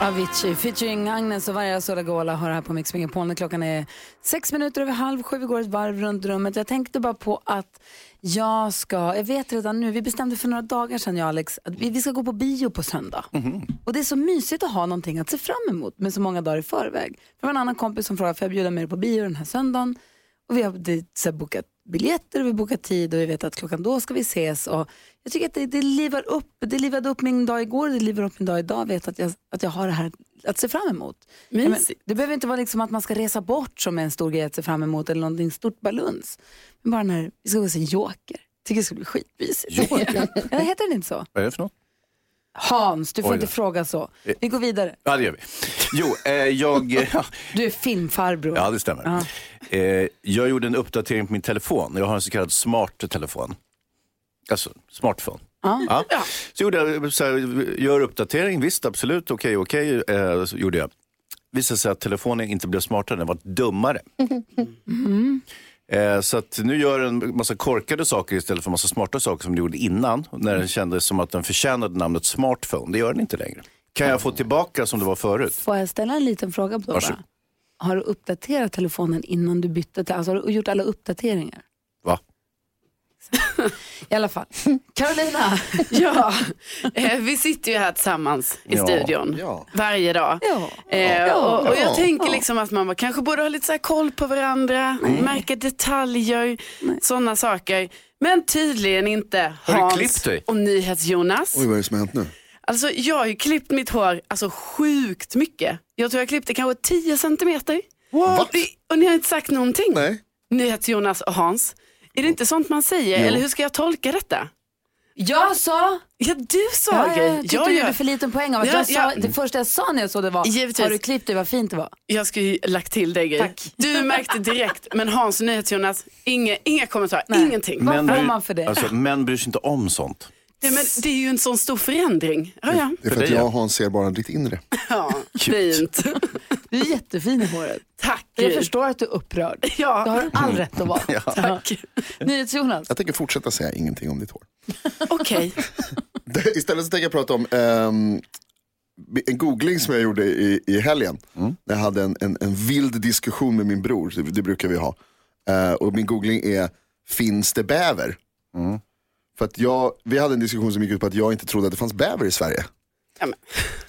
Avicii featuring Agnes och Varja Sodagola har här på Mix Megapol klockan är sex minuter över halv sju. Vi går ett varv runt rummet. Jag tänkte bara på att jag ska, jag vet redan nu, vi bestämde för några dagar sedan jag och Alex att vi, vi ska gå på bio på söndag. Och det är så mysigt att ha någonting att se fram emot med så många dagar i förväg. Det var en annan kompis som frågade, får jag bjuda med dig på bio den här söndagen? Och vi har det, så här, bokat biljetter och vi har bokat tid och vi vet att klockan då ska vi ses. Och jag tycker att det, det livar upp, det livade upp min dag igår, det livar upp min dag idag. Vet att jag, att jag har det här att se fram emot. Men, det behöver inte vara liksom att man ska resa bort som är en stor grej att se fram emot eller någonting stort baluns. Men bara när vi ska gå och se Joker. Tycker det ska bli skitmysigt. Joker? ja, heter det inte så? Vad är det för något? Hans, du får inte fråga så. Vi går vidare. Ja, det gör vi. Jo, eh, jag... ja, Du är filmfarbror. Ja, det stämmer. Eh, jag gjorde en uppdatering på min telefon. Jag har en så kallad smart telefon. Alltså, smartphone. Ja. Ja. Så gjorde jag så här, gör uppdatering, visst absolut, okej, okej, eh, gjorde jag. Visade sig att telefonen inte blev smartare, den var dummare. Eh, så att nu gör den massa korkade saker istället för massa smarta saker som den gjorde innan. När den kändes som att den förtjänade namnet smartphone. Det gör den inte längre. Kan jag få tillbaka som det var förut? Får jag ställa en liten fråga på det? Har du uppdaterat telefonen innan du bytte alltså har du gjort alla uppdateringar? Va? I alla fall. Carolina. Ja, eh, vi sitter ju här tillsammans i Ja, studion ja. varje dag. Ja. Eh, och, och Ja. jag tänker liksom att man kanske borde ha lite så här koll på varandra, märka detaljer, sådana saker. Men tydligen inte Har du Hans och NyhetsJonas. Oj, vad är det som har hänt nu? Alltså jag har ju klippt mitt hår alltså sjukt mycket. Jag tror jag klippte kanske 10 centimeter. What? Och ni har inte sagt någonting. Nej. NyhetsJonas och Hans. Är det inte sånt man säger? Eller hur ska jag tolka detta? Jag sa, Ja, du sa ja, grej. jag tyckte du gjorde för liten poäng av att Ja, jag sa, ja. det första jag sa när jag såg det var, Givetvis. har du klippt dig, vad fint det var. Jag skulle ju lagt till dig grej. Tack. Du märkte direkt, men Hans och NyhetsJonas, inga, inga kommentarer, Nej. ingenting. Vad får man för det? Alltså, män bryr sig inte om sånt. Nej, men det är ju en sån stor förändring. Ja, ja. Det är för För att jag ja. och Hans ser bara ditt inre. ja fint. Du är jättefin i håret. Tack. Jag förstår att du är upprörd. Ja. Du har all rätt att vara. Tack. NyhetsJonas. Jag tänker fortsätta säga ingenting om ditt hår. Okej. Det- Istället så tänker jag prata om ehm, en googling som jag gjorde i, i helgen. När jag hade en, en, en vild diskussion med min bror, det, det brukar vi ha. Eh, och min googling är, finns det bäver? För att jag, vi hade en diskussion som gick ut på att jag inte trodde att det fanns bäver i Sverige. Ja.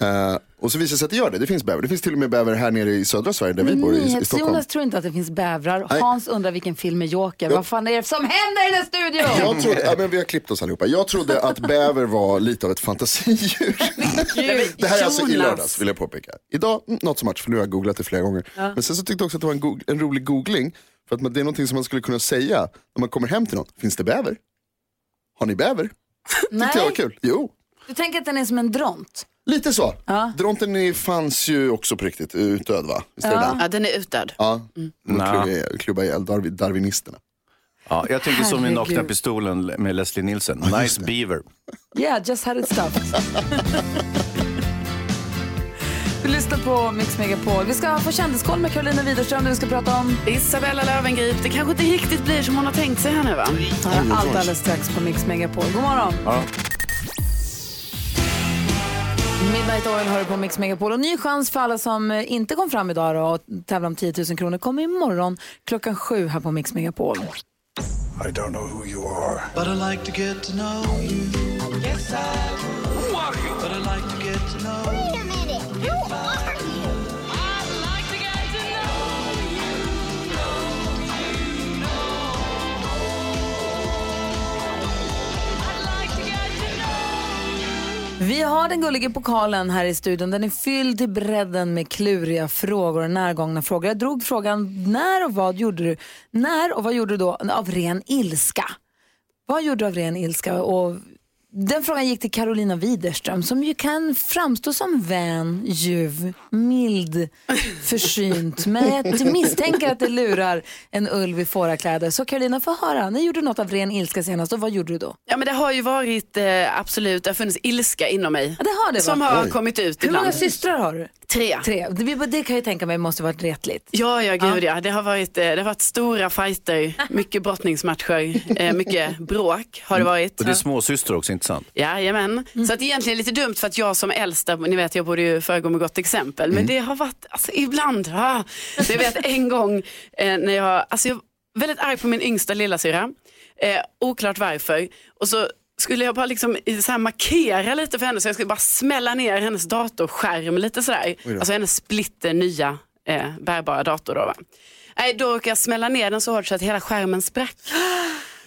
Eh, och så visar det sig att det gör det, det finns bäver. Det finns till och med bäver här nere i södra Sverige där vi bor i, i Stockholm. NyhetsJonas tror inte att det finns bävrar. Nej. Hans undrar vilken film är Joker. Vad fan är det som händer i den studion? Jag trodde, ja, men vi har klippt oss allihopa. Jag trodde att bäver var lite av ett fantasidjur. det här är alltså i Jonas. lördags vill jag påpeka. Idag, mm, not so much för nu har jag googlat det flera gånger. Men sen så tyckte jag också att det var en, go- en rolig googling. För att man, det är någonting som man skulle kunna säga när man kommer hem till någon. Finns det bäver? Har ni bäver? Tyckte jag var kul. Jo, Du tänker att den är som en dront? lite så. Ja. Dronten fanns ju också på riktigt utdöd va? Visst är det? Ja, den är utdöd. Ja, Nja. klubba ihjäl- klubba ihjäl darwin, darwinisterna. Ja, jag tänker som i Herregud. Nakna Pistolen med Leslie Nielsen. Nice beaver. Yeah, just had it stuffed. Du lyssnar på Mix Megapol. Vi ska få kändiskoll med Carolina Widerström där vi ska prata om Isabella Löwengrip, det kanske inte riktigt blir som hon har tänkt sig här nu va? allt alldeles strax på Mix Megapol. God morgon! Ja. Midnight Oil hör på Mix Megapol. Och ny chans för alla som eh, inte kom fram idag då, och tävlar om 10 000 kronor kommer imorgon klockan sju här på Mix Megapol. I don't know who you are. But I like to get to know you. Yes, I would. Who are you? But I like to get to know Wait Vi har den gulliga pokalen här i studion. Den är fylld till bredden med kluriga frågor och närgångna frågor. Jag drog frågan när och vad gjorde du? När och vad gjorde du då av ren ilska? Vad gjorde du av ren ilska? Och den frågan gick till Carolina Widerström som ju kan framstå som vän, ljuv, mild, försynt. Men jag misstänker att det lurar en ulv i fårakläder. Så Carolina, få höra. Ni gjorde något av ren ilska senast och vad gjorde du då? Ja men det har ju varit eh, absolut, det har funnits ilska inom mig. Ja, det har det, Som va? har Oj. kommit ut Hur ibland. många systrar har du? Tre. Tre. Det, det kan jag tänka mig måste varit retligt. Ja, ja, gud ja. Det har varit, eh, det har varit stora fighter, mycket brottningsmatcher, eh, mycket bråk har det varit. Och det är småsyster också, inte sant? Jajamän. Så att egentligen lite dumt för att jag som äldsta, ni vet jag borde ju föregå med gott exempel, men det har varit, alltså ibland, ah. så jag vet en gång eh, när jag, alltså jag var väldigt arg på min yngsta lillasyra, eh, oklart varför, och så skulle jag bara liksom så här markera lite för henne så jag skulle bara smälla ner hennes datorskärm lite sådär, alltså hennes splitter nya eh, bärbara dator då va. Nej, då råkade jag smälla ner den så hårt så att hela skärmen sprack.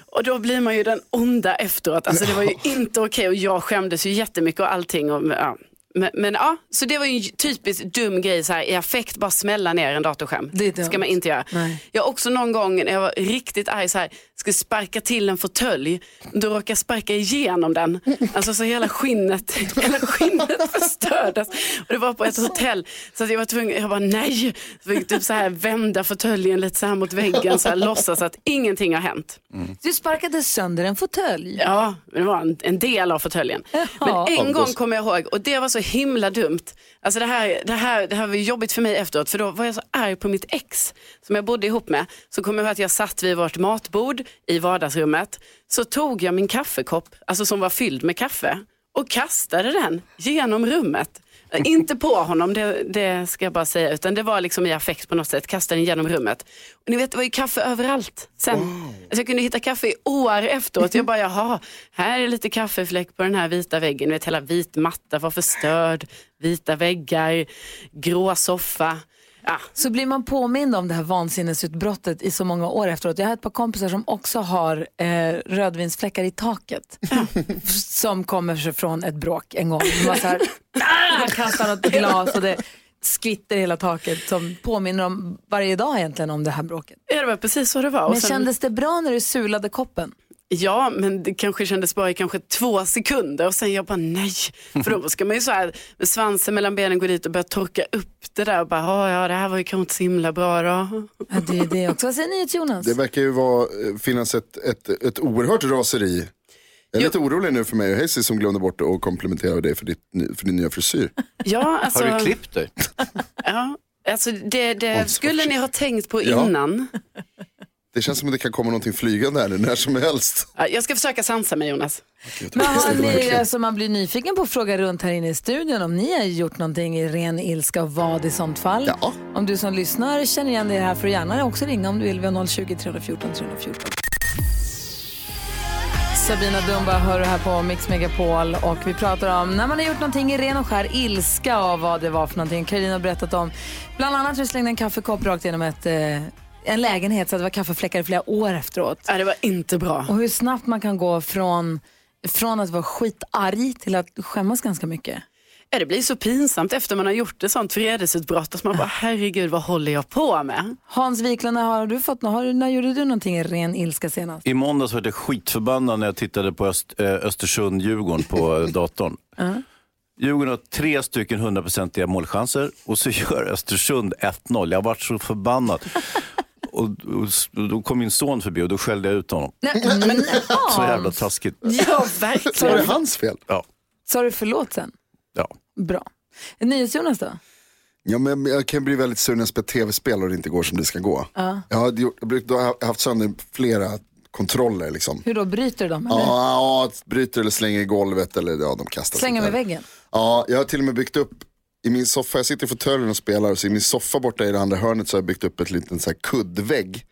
Och då blir man ju den onda efteråt. Alltså det var ju inte okej och jag skämdes ju jättemycket och allting. Och, ja. Men, men ja, så det var ju en typiskt dum grej så här, i affekt bara smälla ner en datorskärm. Det ska man inte göra. Nej. Jag har också någon gång när jag var riktigt arg så här, skulle sparka till en fåtölj, råkade jag sparka igenom den. Alltså så hela skinnet, hela skinnet förstördes. Och det var på ett hotell så att jag var tvungen, jag bara nej, så fick typ så här vända fåtöljen lite så här mot väggen så här låtsas att ingenting har hänt. Du sparkade sönder en fåtölj. Ja, det var en, en del av fåtöljen. Jaha. Men en gång kommer jag ihåg, och det var så himla dumt. Alltså det, här, det, här, det här var jobbigt för mig efteråt, för då var jag så arg på mitt ex som jag bodde ihop med. Så kommer jag ihåg att jag satt vid vårt matbord i vardagsrummet. Så tog jag min kaffekopp, alltså som var fylld med kaffe, och kastade den genom rummet. Inte på honom, det, det ska jag bara säga, utan det var liksom i affekt på något sätt, kastade den genom rummet. Och ni vet, det var ju kaffe överallt sen. Alltså jag kunde hitta kaffe i år efteråt. Jag bara, jaha, här är lite kaffefläck på den här vita väggen. Ni vet, hela vit matta var förstörd, vita väggar, grå soffa. Ja, så blir man påmind om det här vansinnesutbrottet i så många år efteråt. Jag har ett par kompisar som också har eh, rödvinsfläckar i taket som kommer sig från ett bråk en gång. De var så här, ah, kastar något glas och det skvitter hela taket som påminner om varje dag egentligen om det här bråket. Ja, det var precis så det var. Men sen- kändes det bra när du sulade koppen? Ja, men det kanske kändes bara i kanske två sekunder och sen jag bara nej. För då ska man ju så här med svansen mellan benen gå dit och börja torka upp det där och bara, "Ja, ja det här var ju kanske inte så himla bra då. Ja, det är det också. Vad säger ni Jonas? Det verkar ju vara, eh, finnas ett, ett, ett oerhört raseri. Jag är lite orolig nu för mig och Hayes som glömde bort att komplimentera dig för, ditt, för din nya frisyr. Ja, alltså, Har du klippt dig? ja, alltså det, det skulle ni ha tänkt på Ja. Det känns som att det kan komma någonting flygande här nu när som helst. Ja, Jag ska försöka sansa mig Jonas. Men har ni, alltså man blir nyfiken på att fråga runt här inne i studion om ni har gjort någonting i ren ilska och vad i sånt fall. Ja. Om du som lyssnar känner igen dig här får du gärna också ringa om du vill. Vi har 020 314 314. Sabina Dumba hör du här på Mix Megapol och vi pratar om när man har gjort någonting i ren och skär ilska och vad det var för någonting. Carolina har berättat om bland annat hur du slängde en kaffekopp rakt genom ett, eh, en lägenhet så att det var kaffefläckar i flera år efteråt. Ja, det var inte bra. Och hur snabbt man kan gå från, från att vara skitarg till att skämmas ganska mycket. Ja, det blir så pinsamt efter man har gjort ett sånt vredesutbrott att man bara herregud vad håller jag på med? Hans Wiklund, har du fått, har, när gjorde du någonting i ren ilska senast? I måndags var jag skitförbannad när jag tittade på Öst, eh, Östersund-Djurgården på datorn. Djurgården har tre stycken hundraprocentiga målchanser och så gör Östersund 1-0. Jag har varit så förbannad. Och, och, då kom min son förbi och då skällde jag ut honom. Nej, men, Så jävla taskigt. Ja, Var det verkligen. hans fel? Ja, sa du förlåt sen? ja. Bra. NyhetsJonas då? Ja, men jag kan bli väldigt sur när jag spelar tv-spel och det inte går som det ska gå. Jag har gjort, jag bruk- då har jag haft sönder flera kontroller. Liksom. Hur då, bryter du dem? Eller? Ja, ja, bryter eller slänger i golvet eller ja, de kastar. Slänger med väggen? Ja, jag har till och med byggt upp i min soffa, jag sitter i fåtöljen och spelar, så i min soffa borta i det andra hörnet så har jag byggt upp ett liten så här kuddvägg.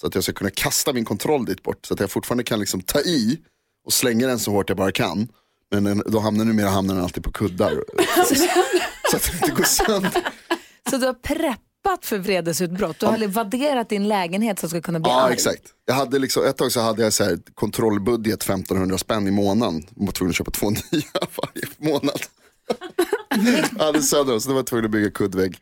Så att jag ska kunna kasta min kontroll dit bort. Så att jag fortfarande kan liksom ta i och slänga den så hårt jag bara kan. Men den, då hamnar numera hamnar den alltid på kuddar. så att det inte går sönder. Så du har preppat för vredesutbrott? Du har vadderat din lägenhet så att du ska kunna bli Ja, arg? exakt. Jag hade liksom, ett tag så hade jag så här kontrollbudget 1500 spänn i månaden. Jag var tvungen att köpa två nya varje månad. Alldeles sönder så då var jag tvungen att bygga kuddvägg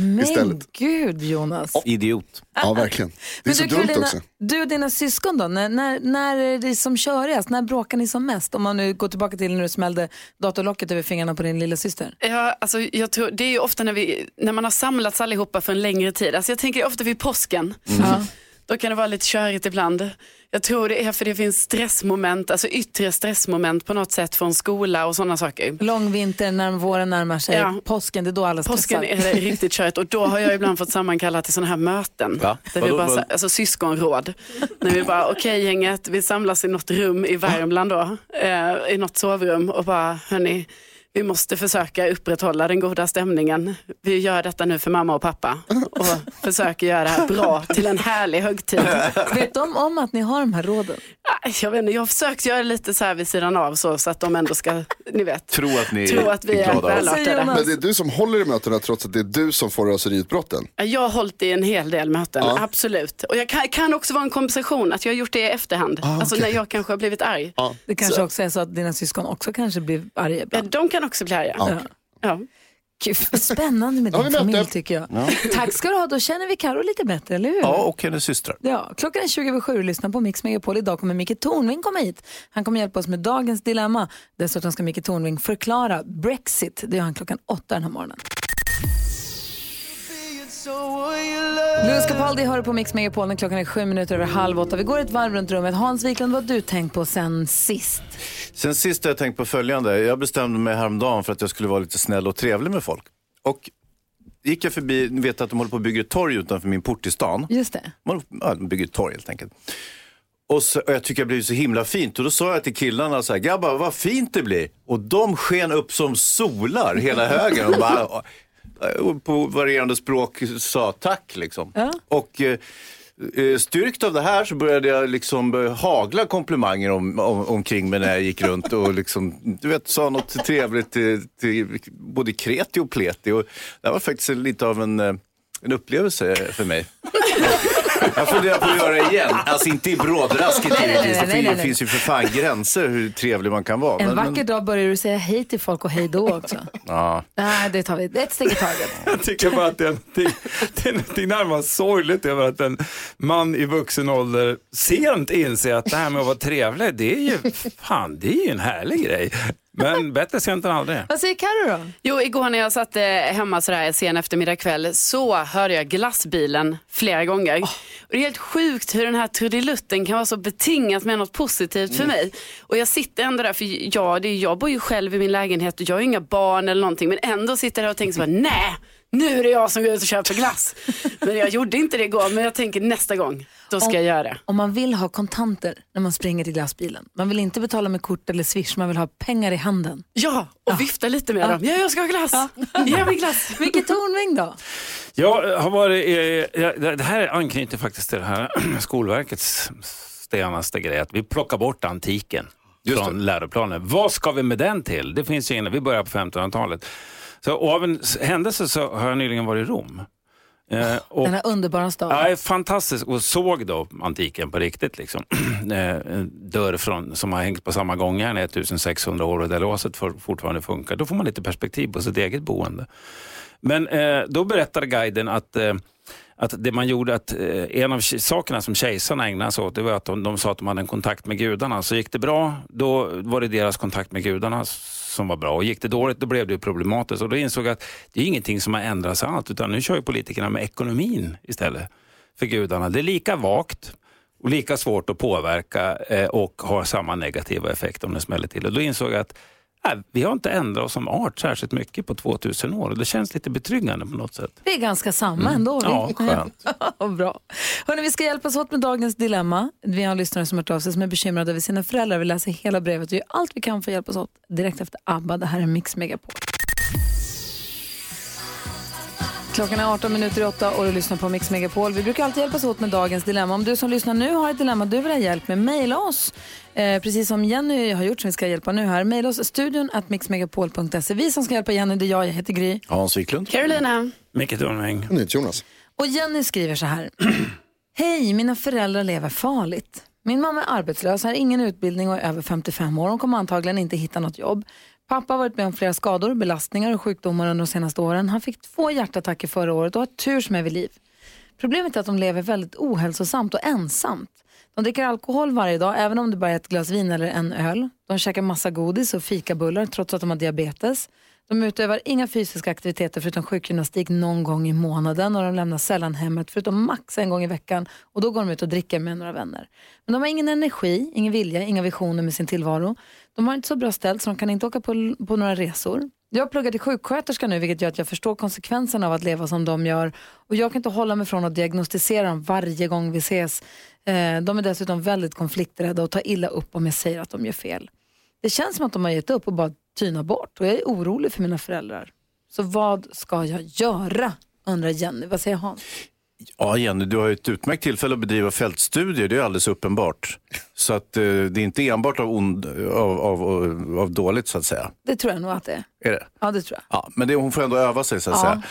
Men istället. gud Jonas. Idiot. Ja, verkligen. Det är Men så du, dumt Carolina, också. du och dina syskon då, när, när, när är det som körigast? När bråkar ni som mest? Om man nu går tillbaka till när du smällde datorlocket över fingrarna på din lilla syster. Ja, alltså, jag tror, det är ju ofta när, vi, när man har samlats allihopa för en längre tid. Alltså, jag tänker ofta vid påsken. Ja. Då kan det vara lite körigt ibland. Jag tror det är för det finns stressmoment, alltså yttre stressmoment på något sätt från skola och sådana saker. Lång vinter, när våren närmar sig, Ja. påsken, det är då alla stressar. Påsken är det riktigt körigt och då har jag ibland fått sammankalla till sådana här möten. Va? Där vi bara, alltså syskonråd. När vi bara, okej gänget, vi samlas i något rum i Värmland då, eh, i något sovrum och bara, hörni, vi måste försöka upprätthålla den goda stämningen. Vi gör detta nu för mamma och pappa och försöker göra det här bra till en härlig högtid. Vet de om att ni har de här råden? Jag, vet inte, jag har försökt göra lite så här vid sidan av så, så att de ändå ska, ni vet, Tro att ni tro att vi är glada. Säger välartade. Men det är du som håller i mötena trots att det är du som får raseriutbrotten. Jag har hållit i en hel del möten, Ja. absolut. Och jag kan, kan också vara en kompensation att jag har gjort det i efterhand. Ah, Alltså när jag kanske har blivit arg. Det kanske också är så att dina syskon också kanske blir arga ibland. de kan också bli arga. Ja. Ja. Gud, vad spännande med Ja, din familj tycker jag. Tack ska du ha, då känner vi Karo lite bättre, eller hur? Ja, och hennes systrar. Ja, klockan är 20 över 7 och lyssnar på Mix Megapol. Idag kommer Micke Tornving komma hit. Han kommer hjälpa oss med dagens dilemma. Dessutom ska Micke Tornving förklara Brexit. Det gör han klockan åtta den här morgonen. Louis Capaldi hör på Mix Megapol när klockan är sju minuter över halv åtta. Vi går ett varv runt rummet. Hans Wiklund, vad har du tänkt på sen sist? Sen sist har jag tänkt på följande. Jag bestämde mig häromdagen för att jag skulle vara lite snäll och trevlig med folk. Och gick jag förbi, ni vet att de håller på att bygga ett torg utanför min port i stan. Just det. Man, ja, de bygger ett torg helt enkelt. Och, så, och jag tycker det blir så himla fint. Och då sa jag till killarna så här, grabbar vad fint det blir. Och de sken upp som solar hela högen. Och bara, på varierande språk sa tack liksom. Ja. Och eh, eh, styrkt av det här så började jag liksom eh, hagla komplimanger om, om, omkring mig när jag gick runt och liksom, du vet, sa något trevligt till, till både kreti och pleti. Och det var faktiskt lite av en, eh, en upplevelse för mig. Jag funderar på att göra det igen. Alltså inte i brådrasket givetvis. Det finns ju för fan gränser hur trevlig man kan vara. En Men- vacker men, dag börjar du säga hej till folk och hej då också. ja. Nej, det tar vi. Ett steg i taget. Jag tycker bara att det är, någonting, det är någonting närmast sorgligt över att en man i vuxen ålder sent inser att det här med att vara trevlig, det är ju, fan, det är ju en härlig grej. Men bättre sent än aldrig. Vad säger Carro då? Jo, igår när jag satt eh, hemma sådär sen eftermiddag kväll så hörde jag glassbilen flera gånger. Och det är helt sjukt hur den här trudelutten kan vara så betingat med något positivt för mig. Och jag sitter ändå där, för jag, det är, jag bor ju själv i min lägenhet och jag har inga barn eller någonting. Men ändå sitter jag där och tänker så bara, nej, nu är det jag som går ut och köper glass. Men jag gjorde inte det igår, men jag tänker nästa gång, då ska jag göra det. Om man vill ha kontanter när man springer till glassbilen. Man vill inte betala med kort eller swish, man vill ha pengar i handen. Ja, och vifta lite med dem. Ja, jag ska ha glass. Ge mig glass. Micke Tornving då? Jag har varit, ja, det här anknyter faktiskt till det här Skolverkets senaste grej, att vi plockar bort antiken från läroplanen. Vad ska vi med den till? Det finns ju ingen, vi börjar på 1500-talet. Så, och av en händelse så har jag nyligen varit i Rom. Eh, och, Den här underbara staden. Ja, fantastiskt och såg då antiken på riktigt. Liksom. Eh, en dörr från, som har hängt på samma gångjärn i 1600 år och där låset for, fortfarande funkar. Då får man lite perspektiv på sitt eget boende. Men eh, då berättade guiden att eh, att det man gjorde, att eh, en av sakerna som kejsarna ägnade sig åt, det var att de, de sa att de hade en kontakt med gudarna. Så gick det bra, då var det deras kontakt med gudarna som var bra. Och gick det dåligt, då blev det problematiskt. Och då insåg jag att det är ingenting som har ändrats allt, utan nu kör ju politikerna med ekonomin istället för gudarna. Det är lika vagt och lika svårt att påverka eh, och har samma negativa effekt om det smäller till. Och då insåg jag att nej, vi har inte ändrat oss som art särskilt mycket på 2000 år. Och det känns lite betryggande på något sätt. Vi är ganska samma ändå. Ja, skönt. Bra. Hörrni, vi ska hjälpas åt med dagens dilemma. Vi har en lyssnare som har hört av sig som är bekymrad över sina föräldrar. Vi läser hela brevet och gör allt vi kan för att hjälpas åt direkt efter ABBA. Det här är Mix Megapol. Klockan är 18 minuter i 8 och du lyssnar på Mix Megapol. Vi brukar alltid hjälpas åt med dagens dilemma. Om du som lyssnar nu har ett dilemma du vill ha hjälp med, mejla oss. Eh, precis som Jenny har gjort som vi ska hjälpa nu här. Mejla oss studion at mixmegapol.se. Vi som ska hjälpa Jenny, det är jag, jag heter Gry. Hans Wiklund. Carolina. Micke Tornving. Jonas. Och Jenny skriver så här. Hej, mina föräldrar lever farligt. Min mamma är arbetslös, har ingen utbildning och är över 55 år. Hon kommer antagligen inte hitta något jobb. Pappa har varit med om flera skador, belastningar och sjukdomar under de senaste åren. Han fick två hjärtattacker förra året och har tur som är vid liv. Problemet är att de lever väldigt ohälsosamt och ensamt. De dricker alkohol varje dag, även om det bara är ett glas vin eller en öl. De käkar massa godis och fikabullar trots att de har diabetes. De utövar inga fysiska aktiviteter förutom sjukgymnastik någon gång i månaden och de lämnar sällan hemmet förutom max en gång i veckan och då går de ut och dricker med några vänner. Men de har ingen energi, ingen vilja, inga visioner med sin tillvaro. De har inte så bra ställt så de kan inte åka på, på några resor. Jag pluggar till sjuksköterska nu vilket gör att jag förstår konsekvenserna av att leva som de gör och jag kan inte hålla mig från att diagnostisera dem varje gång vi ses. Eh, de är dessutom väldigt konflikträdda och tar illa upp om jag säger att de gör fel. Det känns som att de har gett upp och bara tynar bort och jag är orolig för mina föräldrar. Så vad ska jag göra? undrar Jenny. Vad säger Hans? Ja, Jenny, du har ett utmärkt tillfälle att bedriva fältstudier, det är alldeles uppenbart. Så att, eh, det är inte enbart av, ond, av, av, av dåligt så att säga. Det tror jag nog att det är. Är det? Ja, det tror jag. Ja, men det, hon får ändå öva sig så att Ja. säga.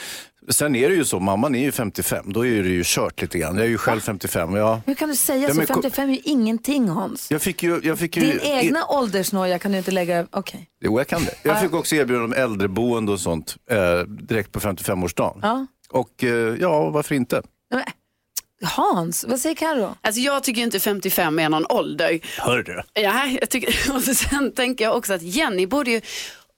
Sen är det ju så, mamman är ju 55, då är det ju kört lite grann. Jag är ju själv 55. Ja. Hur kan du säga Ja, så? men ko- 55 är ju ingenting Hans. Jag fick ju... Jag fick ju Din egna åldersnoja kan du inte lägga... Okej. Jo, jag kan det. Jag fick också erbjudande om äldreboende och sånt eh, direkt på 55-årsdagen. Ja. Och eh, ja, varför inte? Men- Hans, vad säger Karo? Alltså jag tycker inte 55 är någon ålder. Hör du? Ja, jag tycker, och sen tänker jag också att Jenny borde ju,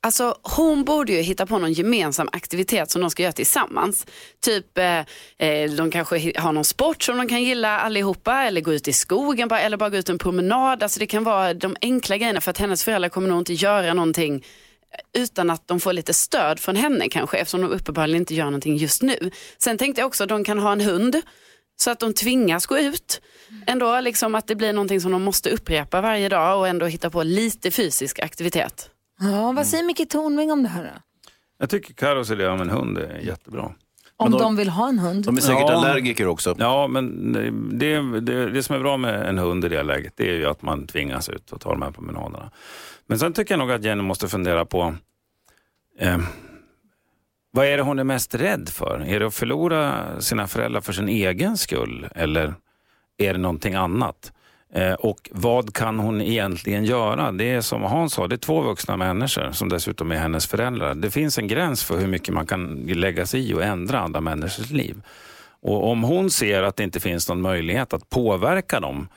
alltså hon borde ju hitta på någon gemensam aktivitet som de ska göra tillsammans. Typ, eh, eh de kanske har någon sport som de kan gilla allihopa eller gå ut i skogen bara, eller bara gå ut en promenad. Alltså det kan vara de enkla grejerna för att hennes föräldrar kommer nog inte göra någonting eh, utan att de får lite stöd från henne kanske eftersom de uppenbarligen inte gör någonting just nu. Sen tänkte jag också att de kan ha en hund så att de tvingas gå ut. Ändå liksom att det blir någonting som de måste upprepa varje dag och ändå hitta på lite fysisk aktivitet. Ja, vad säger Micke Tornving om det här då? Jag tycker Carros idé om en hund är jättebra. Om de- de vill ha en hund? De är säkert Ja. allergiker också. Ja, men det, det, det som är bra med en hund i det läget det är ju att man tvingas ut och ta de här promenaderna. Men sen tycker jag nog att Jenny måste fundera på eh, vad är det hon är mest rädd för? Är det att förlora sina föräldrar för sin egen skull eller är det någonting annat? Eh, och vad kan hon egentligen göra? Det är som Hans sa, det är två vuxna människor som dessutom är hennes föräldrar. Det finns en gräns för hur mycket man kan lägga sig i och ändra andra människors liv. Och om hon ser att det inte finns någon möjlighet att påverka dem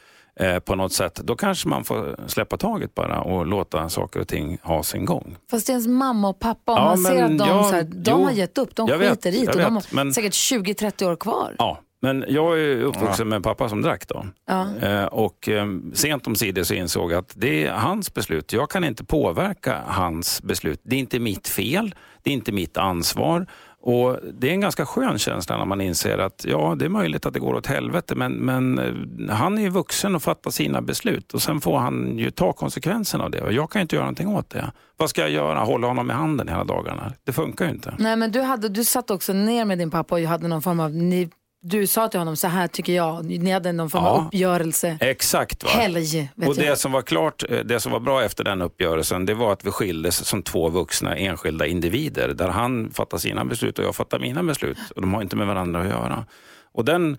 eh, på något sätt, då kanske man får släppa taget bara och låta saker och ting ha sin gång. Fast det är ens mamma och pappa, om Ja, man ser att de, jag- så här, de jo, har gett upp, de jag vet, skiter i det och de har vet, men- säkert 20-30 år kvar. Ja, men jag är uppvuxen med en pappa som drack då. Ja. Eh, och eh, sent om sidor så insåg jag att det är hans beslut. Jag kan inte påverka hans beslut. Det är inte mitt fel, det är inte mitt ansvar. Och Det är en ganska skön känsla när man inser att ja, det är möjligt att det går åt helvete men, men eh, han är ju vuxen och fattar sina beslut och sen får han ju ta konsekvenserna av det och jag kan inte göra någonting åt det. Vad ska jag göra? Hålla honom i handen hela dagarna? Det funkar ju inte. Nej, men du, hade, du satt också ner med din pappa och hade någon form av, ni, du sa till honom så här tycker jag, ni hade någon form av Ja. uppgörelse. Exakt. Va? Helg, Och jag. det som var klart, eh, det som var bra efter den uppgörelsen, det var att vi skildes som två vuxna enskilda individer. Där han fattar sina beslut och jag fattar mina beslut. Och de har inte med varandra att göra. Och den,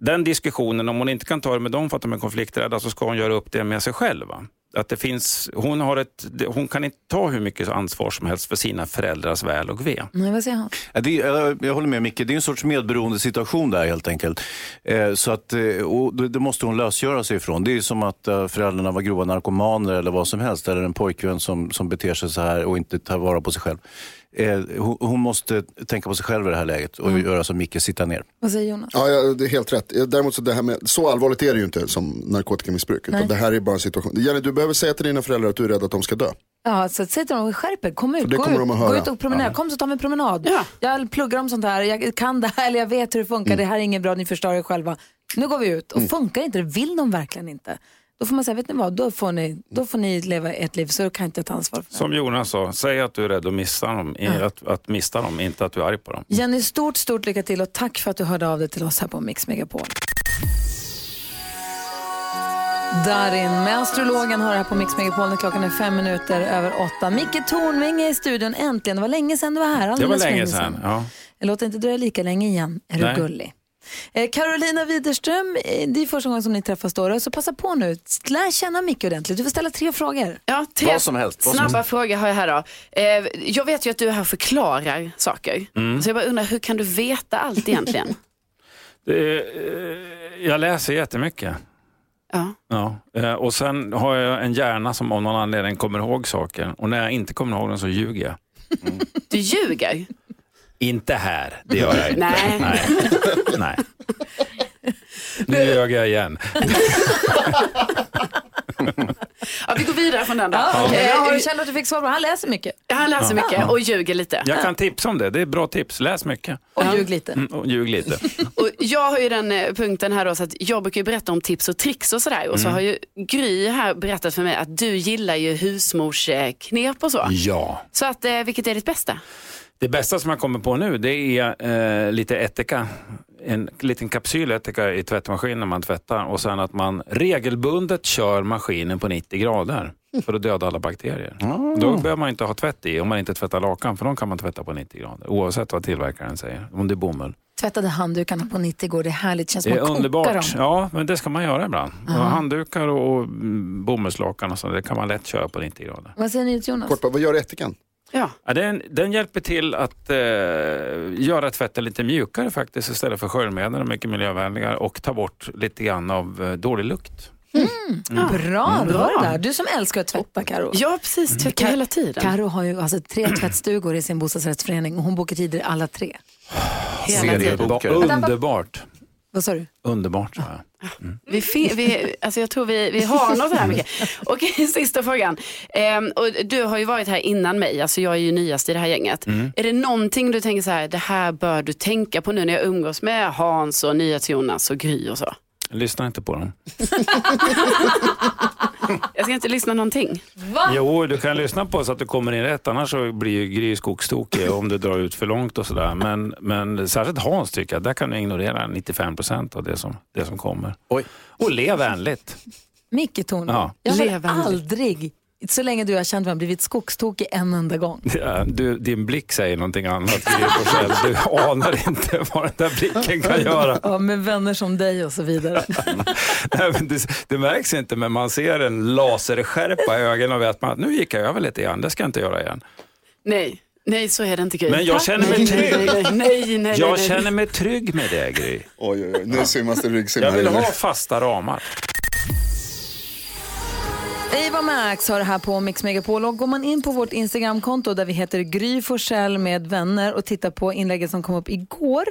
den diskussionen, om hon inte kan ta det med dem för att de är konflikträdda, så ska hon göra upp det med sig själv. va? Att det finns, hon, har ett, hon kan inte ta hur mycket ansvar som helst för sina föräldrars väl och ve. Nej, vad säger han? Ja, det, jag, jag håller med Micke, det är en sorts medberoende situation där helt enkelt. Eh, så att, eh, och det, det måste hon lösgöra sig ifrån. Det är som att eh, föräldrarna var grova narkomaner eller vad som helst. Eller en pojkvän som, som beter sig så här och inte tar vara på sig själv. Eh, hon, hon måste tänka på sig själv i det här läget och göra som Micke, sitta ner. Vad säger Jonas? Ja, ja, det är helt rätt. Däremot så, det här med, så allvarligt är det ju inte som narkotikamissbruk. Nej. Utan det här är bara en situation. Jenny, du behöver säga till dina föräldrar att du är rädd att de ska dö. Ja, så säg till dem, skärp er, kom ut, gå, ut gå ut och promenera, kom så tar vi en promenad. Ja. Jag pluggar om sånt här, jag kan det här, eller jag vet hur det funkar, det här är inget bra, ni förstör er själva. Nu går vi ut och funkar inte det, vill de verkligen inte. Då får man säga, vet ni vad, då får ni, då får ni leva ett liv, så kan jag inte ta ansvar för det. Som Jonas sa, säg att du är rädd att missa dem, i- att, att mista dem, inte att du är arg på dem. Jenny, stort, stort lycka till och tack för att du hörde av dig till oss här på Mix Megapol. Darin med astrologen har det här på Mix Megapol när klockan är fem minuter över åtta. Micke Tornving är i studion äntligen. Det var länge sedan du var här. Det var alldeles länge sedan. Ja. Jag låter inte dröja lika länge igen. Är Nej. du gullig? Eh, Carolina Widerström, eh, det är första gången som ni träffas då, så passa på nu. Lär känna Micke ordentligt. Du får ställa tre frågor. Ja, tre Vad som helst, vad som snabba frågor har jag här då. Eh, jag vet ju att du är här och förklarar saker. Mm. Så jag bara undrar, hur kan du veta allt egentligen? Det, eh, jag läser jättemycket. ja. Ja. Och sen har jag en hjärna som av någon anledning kommer ihåg saker. Och när jag inte kommer ihåg dem så ljuger jag. Du ljuger? Inte här, det gör jag inte. Nej. Nej. Nej. Nu ljög jag igen. Ja, vi går vidare från den då. Ja, okej. Eh, Ja, har du att du fick svar på Han läser mycket Han läser mycket och ljuger lite. Jag kan tipsa om det, det är bra tips. Läs mycket och ljug lite. Mm, och ljug lite. Och jag har ju den eh, punkten här då, så att jag brukar ju berätta om tips och tricks och sådär. Mm. Och så har ju Gry här berättat för mig att du gillar ju husmorsknep och så. Ja. Så att, eh, vilket är ditt bästa? Det bästa som jag kommer på nu det är eh, lite ättika. En liten kapsyl ättika i tvättmaskinen när man tvättar och sen att man regelbundet kör maskinen på 90 grader för att döda alla bakterier. Då behöver man inte ha tvätt i om man inte tvättar lakan för de kan man tvätta på 90 grader oavsett vad tillverkaren säger. Om det är bomull. Tvättade handdukarna på 90 går, det är härligt. känns som Det är att koka underbart. dem. Ja, men det ska man göra ibland. Och handdukar och mm, bomullslakan och så, det kan man lätt köra på 90 grader. Vad säger ni till Jonas? Kort bara, vad gör ättikan? Ja. Ja, den, den hjälper till att eh, göra tvätten lite mjukare faktiskt istället för sköljmedel och mycket miljövänligare och ta bort lite grann av eh, dålig lukt. Bra, Mm. du hör det där. Du som älskar att tvätta Karo. Ja, precis. Tvättar Ka- hela tiden. Karo har ju alltså tre tvättstugor i sin bostadsrättsförening och hon bokar tider i alla tre. Hela tiden. Underbart. Vad sa du? Underbart, sa jag. Vi, fi- vi, alltså jag tror vi, vi har något här mycket. Okej, sista frågan. Ehm, och du har ju varit här innan mig, alltså jag är ju nyast i det här gänget. Är det någonting du tänker så här, det här bör du tänka på nu när jag umgås med Hans och NyhetsJonas och Gry och så? Lyssna inte på dem. Jag ska inte lyssna någonting. Jo, du kan lyssna på så att du kommer in rätt, annars så blir ju Gry skogstokig om du drar ut för långt och sådär. Men, men särskilt Hans tycker jag, där kan du ignorera 95 procent av det som, det som kommer. Oj. Och le vänligt. Micke Tornving, Ja. jag har Levande. aldrig, så länge du har känt mig, blivit skogstokig en enda gång. Ja, Du, din blick säger någonting annat. Du anar inte vad den där blicken kan göra. Ja, med vänner som dig och så vidare. Nej, men det, det märks inte, men man ser en laserskärpa i ögonen och vet man att nu gick jag över lite grann, det ska jag inte göra igen. Nej, nej så är det inte Gry. Men jag känner mig trygg. Nej, nej, nej, nej, Jag känner mig trygg med det, Gry. Oj, oj, oj, nu simmas det ryggsim Jag vill ha fasta ramar. Eva Max har det här på Mix Megapol och går man in på vårt Instagramkonto där vi heter Gry Forssell med vänner och tittar på inlägget som kom upp igår.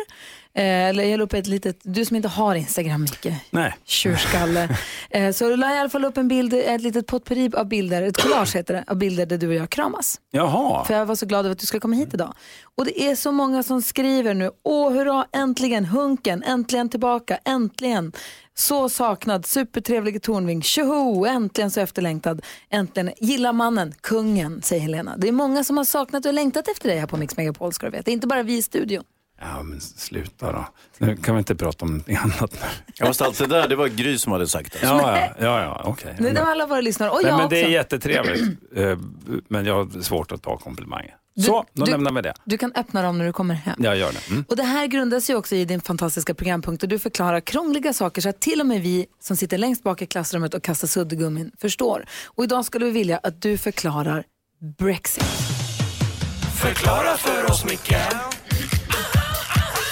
Eh, eller jag la upp ett litet, du som inte har Instagram Micke, Nej. tjurskalle. eh, så la jag i alla fall upp en bild, ett litet potpurri av bilder, ett collage heter det, av bilder där du och jag kramas. Jaha. För jag var så glad över att du skulle komma hit idag. Och det är så många som skriver nu, åh hurra, äntligen, Hunken, äntligen tillbaka, äntligen. Så saknad, supertrevlige Tornving, tjoho, äntligen så efterlängtad, äntligen, gillar mannen, kungen, säger Helena. Det är många som har saknat och längtat efter dig här på Mix Megapol ska du veta, inte bara vi i studion. Ja, men sluta då. Nu kan vi inte prata om någonting annat nu. Ja, fast allt det där, det var Gry som hade sagt det. Ja, ja, ja, ja okej. Det är alla våra lyssnare, och Nej, jag men också. det är jättetrevligt, eh, men jag har svårt att ta komplimanger. Så, då du- lämnar vi det. Du kan öppna dem när du kommer hem. Jag gör det. Mm. Och det här grundas ju också i din fantastiska programpunkt och du förklarar krångliga saker så att till och med vi som sitter längst bak i klassrummet och kastar suddgummin förstår. Och idag skulle vi vilja att du förklarar Brexit. Förklara för oss, Micke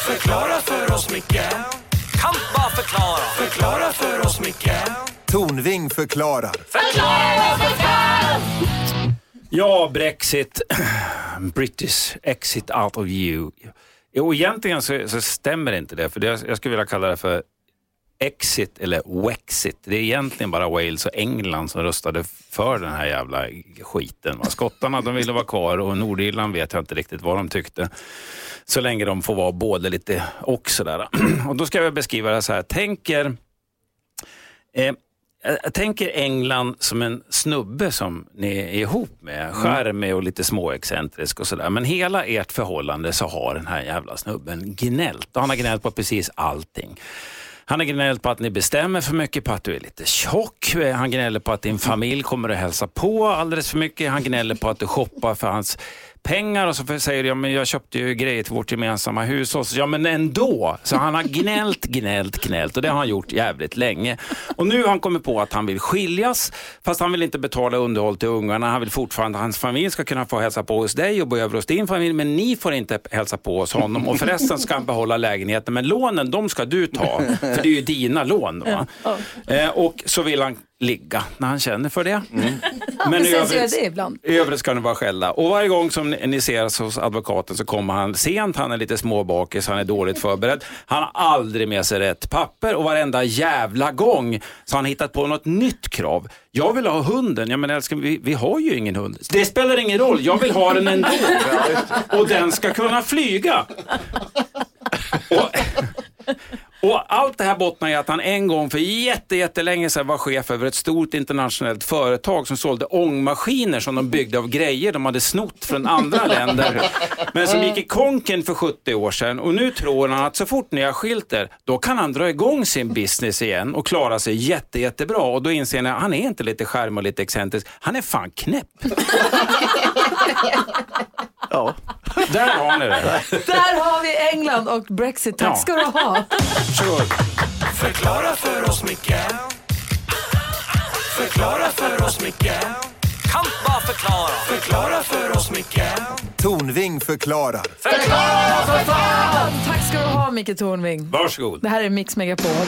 Förklara för oss, Micke Kan bara förklara Förklara för oss, Micke Tornving förklarar. Ja, Brexit. British exit out of EU. Jo, egentligen så, så stämmer inte det, för det, jag skulle vilja kalla det för exit eller wexit. Det är egentligen bara Wales och England som röstade för den här jävla skiten. Skottarna de ville vara kvar och Nordirland vet jag inte riktigt vad de tyckte. Så länge de får vara både lite och sådär. Och då ska jag beskriva det så här. Tänker Eh, jag jag tänker England som en snubbe som ni är ihop med. Charmig och lite småexcentrisk och sådär. Men hela ert förhållande så har den här jävla snubben gnällt. Han har gnällt på precis allting. Han har gnällt på att ni bestämmer för mycket, på att du är lite tjock. Han gnäller på att din familj kommer att hälsa på alldeles för mycket. Han gnäller på att du shoppar för hans pengar och så säger jag, men jag köpte ju grejer till vårt gemensamma hushåll. Så, ja men ändå. Så han har gnällt, gnällt, gnällt och det har han gjort jävligt länge. Och nu har han kommit på att han vill skiljas, fast han vill inte betala underhåll till ungarna. Han vill fortfarande att hans familj ska kunna få hälsa på hos dig och bo över hos din familj, men ni får inte hälsa på hos honom. Och förresten ska han behålla lägenheten, men lånen de ska du ta, för det är ju dina lån. Va? Eh, och så vill han ligga när han känner för det. Men i övrigt, det ibland. i övrigt ska ni bara skälla. Och varje gång som ni ni ses hos advokaten så kommer han sent, han är lite småbakis, han är dåligt förberedd. Han har aldrig med sig rätt papper och varenda jävla gång så har han hittat på något nytt krav. Jag vill ha hunden, ja men älskling vi, vi har ju ingen hund. Det spelar ingen roll, jag vill ha den ändå. Och den ska kunna flyga. Och, och allt det här bottnar i att han en gång för jätte, jättelänge sedan var chef över ett stort internationellt företag som sålde ångmaskiner som de byggde av grejer de hade snott från andra länder. Men som gick i konken för 70 år sedan och nu tror han att så fort ni har skilt er, då kan han dra igång sin business igen och klara sig jätte, jättebra. Och då inser ni att han är inte lite skärm och lite excentrisk, han är fan knäpp. Ja. Där har ni det. Där har vi England och Brexit. Tack Ja. ska du ha. Förklara för oss, Micke Förklara för oss, Micke Kan bara förklara Förklara för oss, Micke Tornving förklarar. Tack ska du ha Micke Tornving. Varsågod. Det här är Mix Megapol.